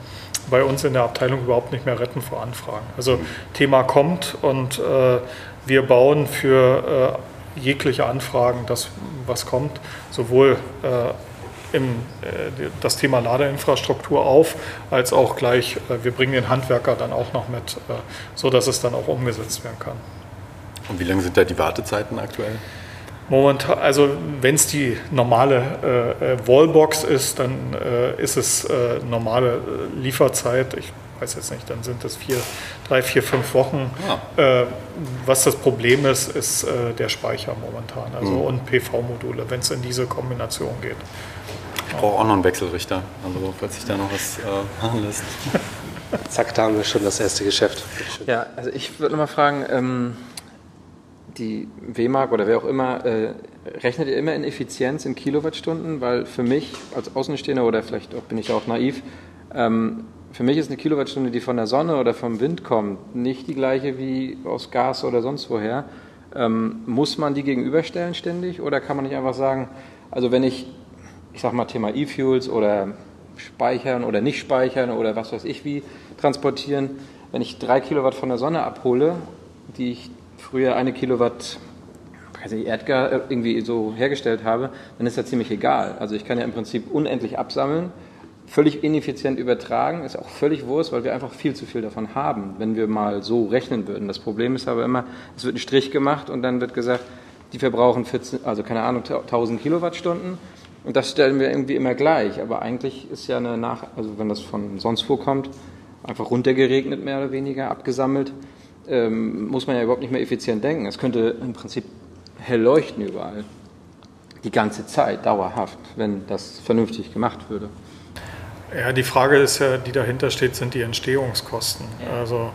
bei uns in der Abteilung überhaupt nicht mehr retten vor Anfragen. Also Thema kommt und äh, wir bauen für äh, jegliche Anfragen das, was kommt, sowohl äh, im, äh, das Thema Ladeinfrastruktur auf, als auch gleich, äh, wir bringen den Handwerker dann auch noch mit, äh, so dass es dann auch umgesetzt werden kann. Und wie lange sind da die Wartezeiten aktuell? Momentan, also wenn es die normale äh, Wallbox ist, dann äh, ist es äh, normale Lieferzeit. Ich weiß jetzt nicht, dann sind es vier, drei, vier, fünf Wochen. Ja. was das Problem ist, ist der Speicher momentan, also mhm. und PV-Module, wenn es in diese Kombination geht. Ich brauche auch noch einen Wechselrichter, also falls sich da noch was äh, machen lässt. [LAUGHS] Zack, da haben wir schon das erste Geschäft. Ja, also ich würde mal fragen, ähm, die WMAG oder wer auch immer, äh, rechnet ihr immer in Effizienz in Kilowattstunden? Weil für mich als Außenstehender oder vielleicht auch, bin ich auch naiv, ähm, für mich ist eine Kilowattstunde, die von der Sonne oder vom Wind kommt, nicht die gleiche wie aus Gas oder sonst woher. Ähm, muss man die gegenüberstellen ständig oder kann man nicht einfach sagen, also wenn ich ich sag mal Thema E-Fuels oder speichern oder nicht speichern oder was weiß ich wie transportieren. Wenn ich drei Kilowatt von der Sonne abhole, die ich früher eine Kilowatt weiß Erdgas irgendwie so hergestellt habe, dann ist das ziemlich egal. Also ich kann ja im Prinzip unendlich absammeln, völlig ineffizient übertragen, ist auch völlig Wurst, weil wir einfach viel zu viel davon haben, wenn wir mal so rechnen würden. Das Problem ist aber immer, es wird ein Strich gemacht und dann wird gesagt, die verbrauchen 14, also keine Ahnung, 1000 Kilowattstunden und das stellen wir irgendwie immer gleich. Aber eigentlich ist ja eine Nach, also wenn das von sonst vorkommt, einfach runtergeregnet, mehr oder weniger, abgesammelt, ähm, muss man ja überhaupt nicht mehr effizient denken. Es könnte im Prinzip hell leuchten überall. Die ganze Zeit, dauerhaft, wenn das vernünftig gemacht würde. Ja, die Frage ist ja, die dahinter steht, sind die Entstehungskosten. Also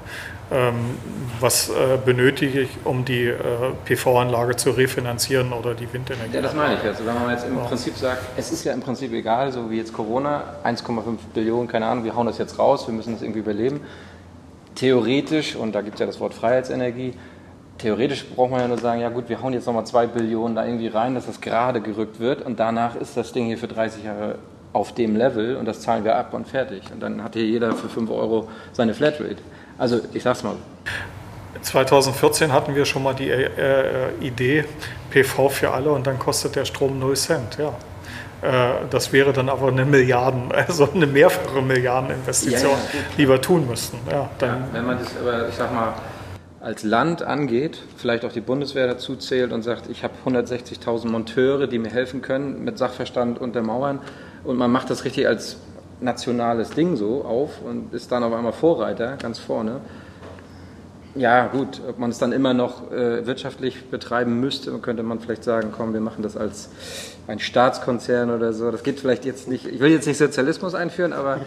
ähm, was äh, benötige ich, um die äh, PV-Anlage zu refinanzieren oder die Windenergie? Ja, das meine ich. Also wenn man jetzt im ja. Prinzip sagt, es ist ja im Prinzip egal, so wie jetzt Corona, 1,5 Billionen, keine Ahnung, wir hauen das jetzt raus, wir müssen das irgendwie überleben. Theoretisch, und da gibt es ja das Wort Freiheitsenergie, theoretisch braucht man ja nur sagen, ja gut, wir hauen jetzt nochmal 2 Billionen da irgendwie rein, dass das gerade gerückt wird und danach ist das Ding hier für 30 Jahre auf dem Level und das zahlen wir ab und fertig. Und dann hat hier jeder für 5 Euro seine Flatrate. Also ich sag's mal. 2014 hatten wir schon mal die äh, äh Idee PV für alle und dann kostet der Strom 0 Cent. Ja. Äh, das wäre dann aber eine Milliarden, [LAUGHS] also eine mehrfache Milliardeninvestition, ja, ja, die wir tun müssten. Ja, dann wenn man das aber, ich sag mal, als Land angeht, vielleicht auch die Bundeswehr dazu zählt und sagt, ich habe 160.000 Monteure, die mir helfen können, mit Sachverstand untermauern und man macht das richtig als nationales Ding so auf und ist dann auf einmal Vorreiter ganz vorne, Ja, gut, ob man es dann immer noch äh, wirtschaftlich betreiben müsste, könnte man vielleicht sagen, komm, wir machen das als ein Staatskonzern oder so. Das geht vielleicht jetzt nicht, ich will jetzt nicht Sozialismus einführen, aber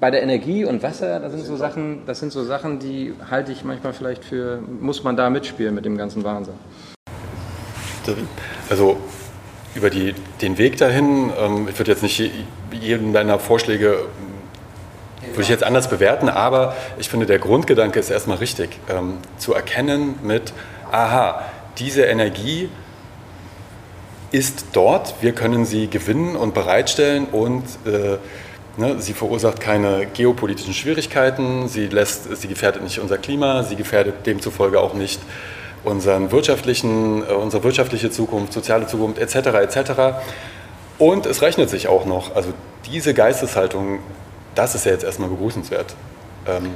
bei der Energie und Wasser, das sind so Sachen, das sind so Sachen, die halte ich manchmal vielleicht für, muss man da mitspielen mit dem ganzen Wahnsinn. Also über die, den Weg dahin, ähm, ich würde jetzt nicht jeden deiner Vorschläge würde ich jetzt anders bewerten, aber ich finde, der Grundgedanke ist erstmal richtig. Ähm, zu erkennen mit, aha, diese Energie ist dort, wir können sie gewinnen und bereitstellen und äh, ne, sie verursacht keine geopolitischen Schwierigkeiten, sie, lässt, sie gefährdet nicht unser Klima, sie gefährdet demzufolge auch nicht unseren wirtschaftlichen, äh, unsere wirtschaftliche Zukunft, soziale Zukunft etc. etc. Und es rechnet sich auch noch. Also diese Geisteshaltung das ist ja jetzt erstmal begrüßenswert. Ähm,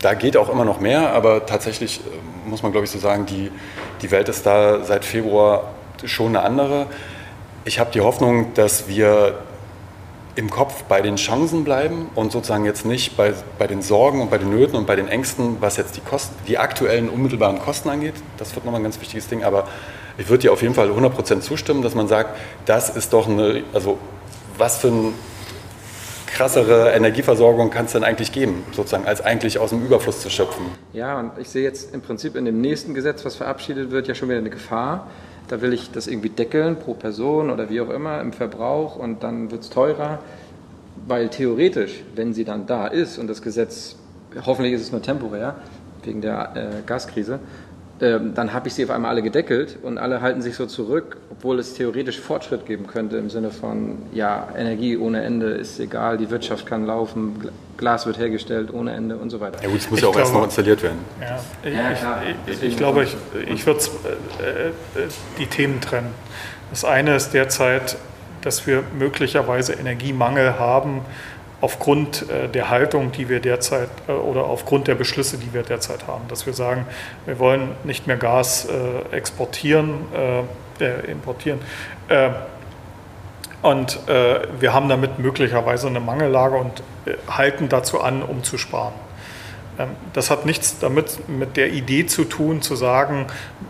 da geht auch immer noch mehr, aber tatsächlich äh, muss man, glaube ich, so sagen, die, die Welt ist da seit Februar schon eine andere. Ich habe die Hoffnung, dass wir im Kopf bei den Chancen bleiben und sozusagen jetzt nicht bei, bei den Sorgen und bei den Nöten und bei den Ängsten, was jetzt die, Kosten, die aktuellen unmittelbaren Kosten angeht. Das wird nochmal ein ganz wichtiges Ding, aber ich würde dir auf jeden Fall 100% zustimmen, dass man sagt, das ist doch eine, also was für ein krassere Energieversorgung kann es denn eigentlich geben, sozusagen als eigentlich aus dem Überfluss zu schöpfen? Ja, und ich sehe jetzt im Prinzip in dem nächsten Gesetz, was verabschiedet wird, ja schon wieder eine Gefahr. Da will ich das irgendwie deckeln pro Person oder wie auch immer im Verbrauch und dann wird es teurer, weil theoretisch, wenn sie dann da ist und das Gesetz, hoffentlich ist es nur temporär wegen der äh, Gaskrise, dann habe ich sie auf einmal alle gedeckelt und alle halten sich so zurück, obwohl es theoretisch Fortschritt geben könnte im Sinne von, ja, Energie ohne Ende ist egal, die Wirtschaft kann laufen, Glas wird hergestellt ohne Ende und so weiter. Ja gut, es muss ich ja auch erst noch installiert werden. Ja, ich, ja, ich, ich glaube, ich, ich würde äh, äh, die Themen trennen. Das eine ist derzeit, dass wir möglicherweise Energiemangel haben, aufgrund äh, der Haltung, die wir derzeit äh, oder aufgrund der Beschlüsse, die wir derzeit haben, dass wir sagen, wir wollen nicht mehr Gas äh, exportieren, äh, importieren. Und wir haben damit möglicherweise eine Mangellage und halten dazu an, um zu sparen. Ähm, das hat nichts damit mit der Idee zu tun, zu sagen,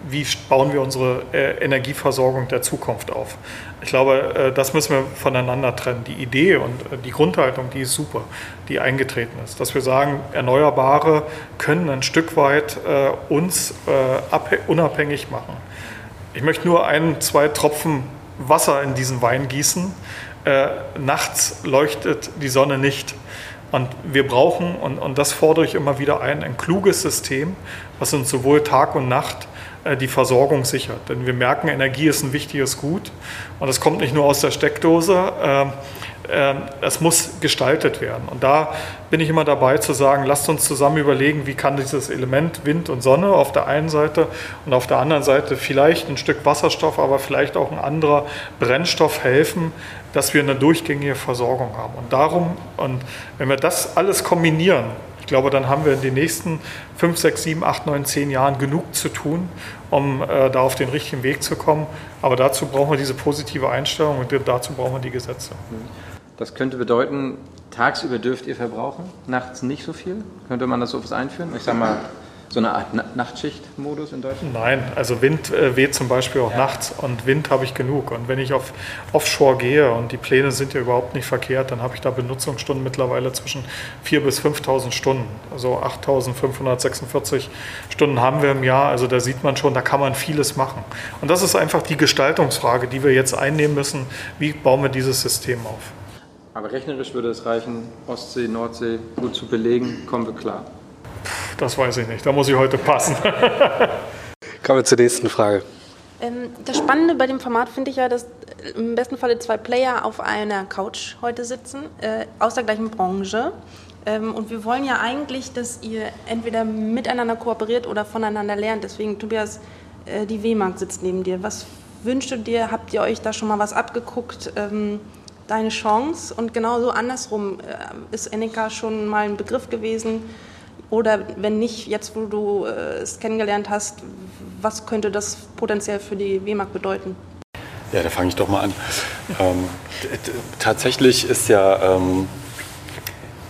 wie bauen wir unsere äh, Energieversorgung der Zukunft auf. Ich glaube, äh, das müssen wir voneinander trennen. Die Idee und äh, die Grundhaltung, die ist super, die eingetreten ist. Dass wir sagen, Erneuerbare können ein Stück weit uns unabhängig machen. Ich möchte nur ein, zwei Tropfen Wasser in diesen Wein gießen. Nachts leuchtet die Sonne nicht. Und wir brauchen, und, und das fordere ich immer wieder ein, ein kluges System, was uns sowohl Tag und Nacht äh, die Versorgung sichert. Denn wir merken, Energie ist ein wichtiges Gut und es kommt nicht nur aus der Steckdose. Ähm, es muss gestaltet werden. Und da bin ich immer dabei zu sagen, lasst uns zusammen überlegen, wie kann dieses Element Wind und Sonne auf der einen Seite und auf der anderen Seite vielleicht ein Stück Wasserstoff, aber vielleicht auch ein anderer Brennstoff helfen, dass wir eine durchgängige Versorgung haben. Und darum, und wenn wir das alles kombinieren, ich glaube, dann haben wir in den nächsten 5, 6, 7, 8, 9, 10 Jahren genug zu tun, um äh, da auf den richtigen Weg zu kommen. Aber dazu brauchen wir diese positive Einstellung und dazu brauchen wir die Gesetze. Das könnte bedeuten, tagsüber dürft ihr verbrauchen, nachts nicht so viel? Könnte man das so etwas einführen? Ich sage mal, so eine Art Nachtschichtmodus in Deutschland? Nein, also Wind äh, weht zum Beispiel auch ja. nachts und Wind habe ich genug. Und wenn ich auf Offshore gehe und die Pläne sind ja überhaupt nicht verkehrt, dann habe ich da Benutzungsstunden mittlerweile zwischen 4.000 bis 5.000 Stunden. Also 8.546 Stunden haben wir im Jahr. Also da sieht man schon, da kann man vieles machen. Und das ist einfach die Gestaltungsfrage, die wir jetzt einnehmen müssen. Wie bauen wir dieses System auf? Aber rechnerisch würde es reichen, Ostsee, Nordsee gut zu belegen, kommen wir klar. Das weiß ich nicht. Da muss ich heute passen. [LAUGHS] Kommen wir zur nächsten Frage. Ähm, das Spannende bei dem Format finde ich ja, dass äh, im besten Falle zwei Player auf einer Couch heute sitzen, äh, aus der gleichen Branche. Ähm, und wir wollen ja eigentlich, dass ihr entweder miteinander kooperiert oder voneinander lernt. Deswegen, Tobias, äh, die W-Mark sitzt neben dir. Was wünschst du dir? Habt ihr euch da schon mal was abgeguckt? Ähm, deine Chance? Und genauso andersrum, äh, ist Enika schon mal ein Begriff gewesen? Oder wenn nicht, jetzt wo du äh, es kennengelernt hast, was könnte das potenziell für die WMAG bedeuten? Ja, da fange ich doch mal an. Ähm, tatsächlich ist ja ähm,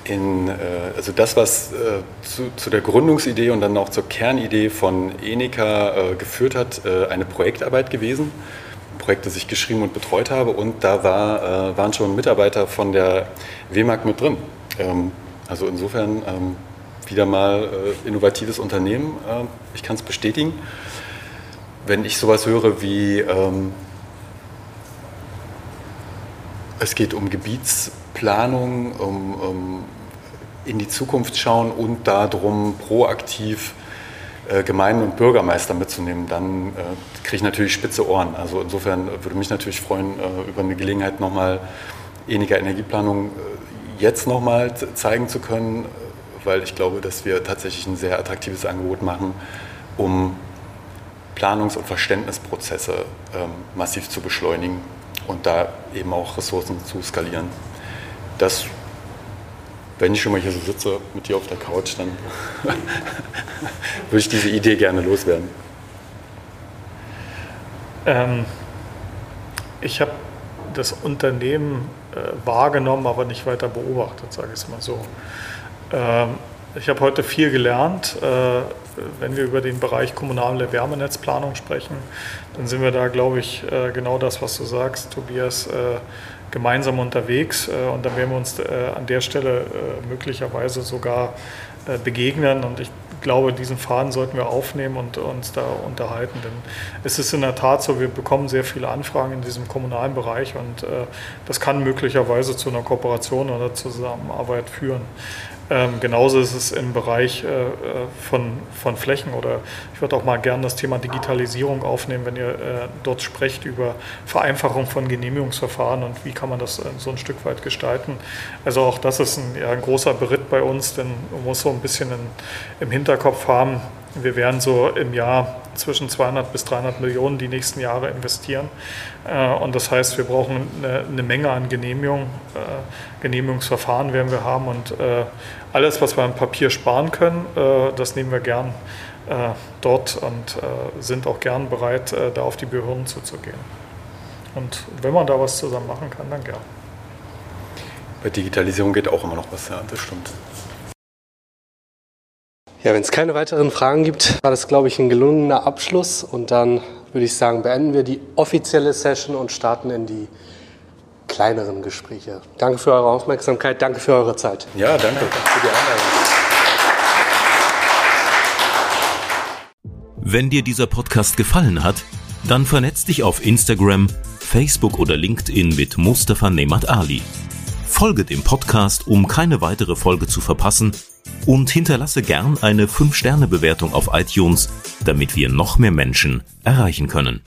in, äh, also das, was äh, zu, zu, der Gründungsidee und dann auch zur Kernidee von Enica äh, geführt hat, äh, eine Projektarbeit gewesen. Ein Projekt, das ich geschrieben und betreut habe. Und da war, äh, waren schon Mitarbeiter von der WMAG mit drin. Ähm, also insofern ähm, wieder mal äh, innovatives Unternehmen. ich kann es bestätigen. Wenn ich sowas höre wie ähm, es geht um Gebietsplanung, um, um in die Zukunft schauen und darum proaktiv äh, Gemeinden und Bürgermeister mitzunehmen, dann äh, kriege ich natürlich spitze Ohren. Also insofern würde mich natürlich freuen, äh, über eine Gelegenheit nochmal weniger Energieplanung äh, jetzt nochmal zeigen zu können, weil ich glaube, dass wir tatsächlich ein sehr attraktives Angebot machen, um Planungs- und Verständnisprozesse ähm, massiv zu beschleunigen und da eben auch Ressourcen zu skalieren. Das, wenn ich schon mal hier so sitze mit dir auf der Couch, dann [LAUGHS] würde ich diese Idee gerne loswerden. Ähm, ich habe das Unternehmen äh, wahrgenommen, aber nicht weiter beobachtet, sage ich es mal so. Ähm, ich habe heute viel gelernt. Äh, wenn wir über den Bereich kommunale Wärmenetzplanung sprechen, dann sind wir da, glaube ich, äh, genau das, was du sagst, Tobias, äh, gemeinsam unterwegs. Und dann werden wir uns an der Stelle möglicherweise sogar begegnen. Und ich glaube, diesen Faden sollten wir aufnehmen und uns da unterhalten. Denn es ist in der Tat so, wir bekommen sehr viele Anfragen in diesem kommunalen Bereich und das kann möglicherweise zu einer Kooperation oder Zusammenarbeit führen. Ähm, genauso ist es im Bereich äh, äh, von, von Flächen oder ich würde auch mal gerne das Thema Digitalisierung aufnehmen, wenn ihr äh, dort sprecht über Vereinfachung von Genehmigungsverfahren und wie kann man das äh, so ein Stück weit gestalten. Also auch das ist ein, ja, ein großer Beritt bei uns, denn man muss so ein bisschen in, im Hinterkopf haben, wir werden so im Jahr zwischen 200 bis 300 Millionen die nächsten Jahre investieren. Äh, und das heißt, wir brauchen eine, Menge an Genehmigungen, äh, Genehmigungsverfahren werden wir haben. Und äh, alles, was wir am Papier sparen können, das nehmen wir gern dort und sind auch gern bereit, da auf die Behörden zuzugehen. Und wenn man da was zusammen machen kann, dann gern. Bei Digitalisierung geht auch immer noch was, ja, das stimmt. Ja, wenn es keine weiteren Fragen gibt, war das, glaube ich, ein gelungener Abschluss. Und dann würde ich sagen, beenden wir die offizielle Session und starten in die kleineren Gespräche. Danke für eure Aufmerksamkeit, danke für eure Zeit. Ja, danke für die Einladung. Wenn dir dieser Podcast gefallen hat, dann vernetz dich auf Instagram, Facebook oder LinkedIn mit Mustafa Nemat Ali. Folge dem Podcast, um keine weitere Folge zu verpassen und hinterlasse gern eine 5-Sterne-Bewertung auf iTunes, damit wir noch mehr Menschen erreichen können.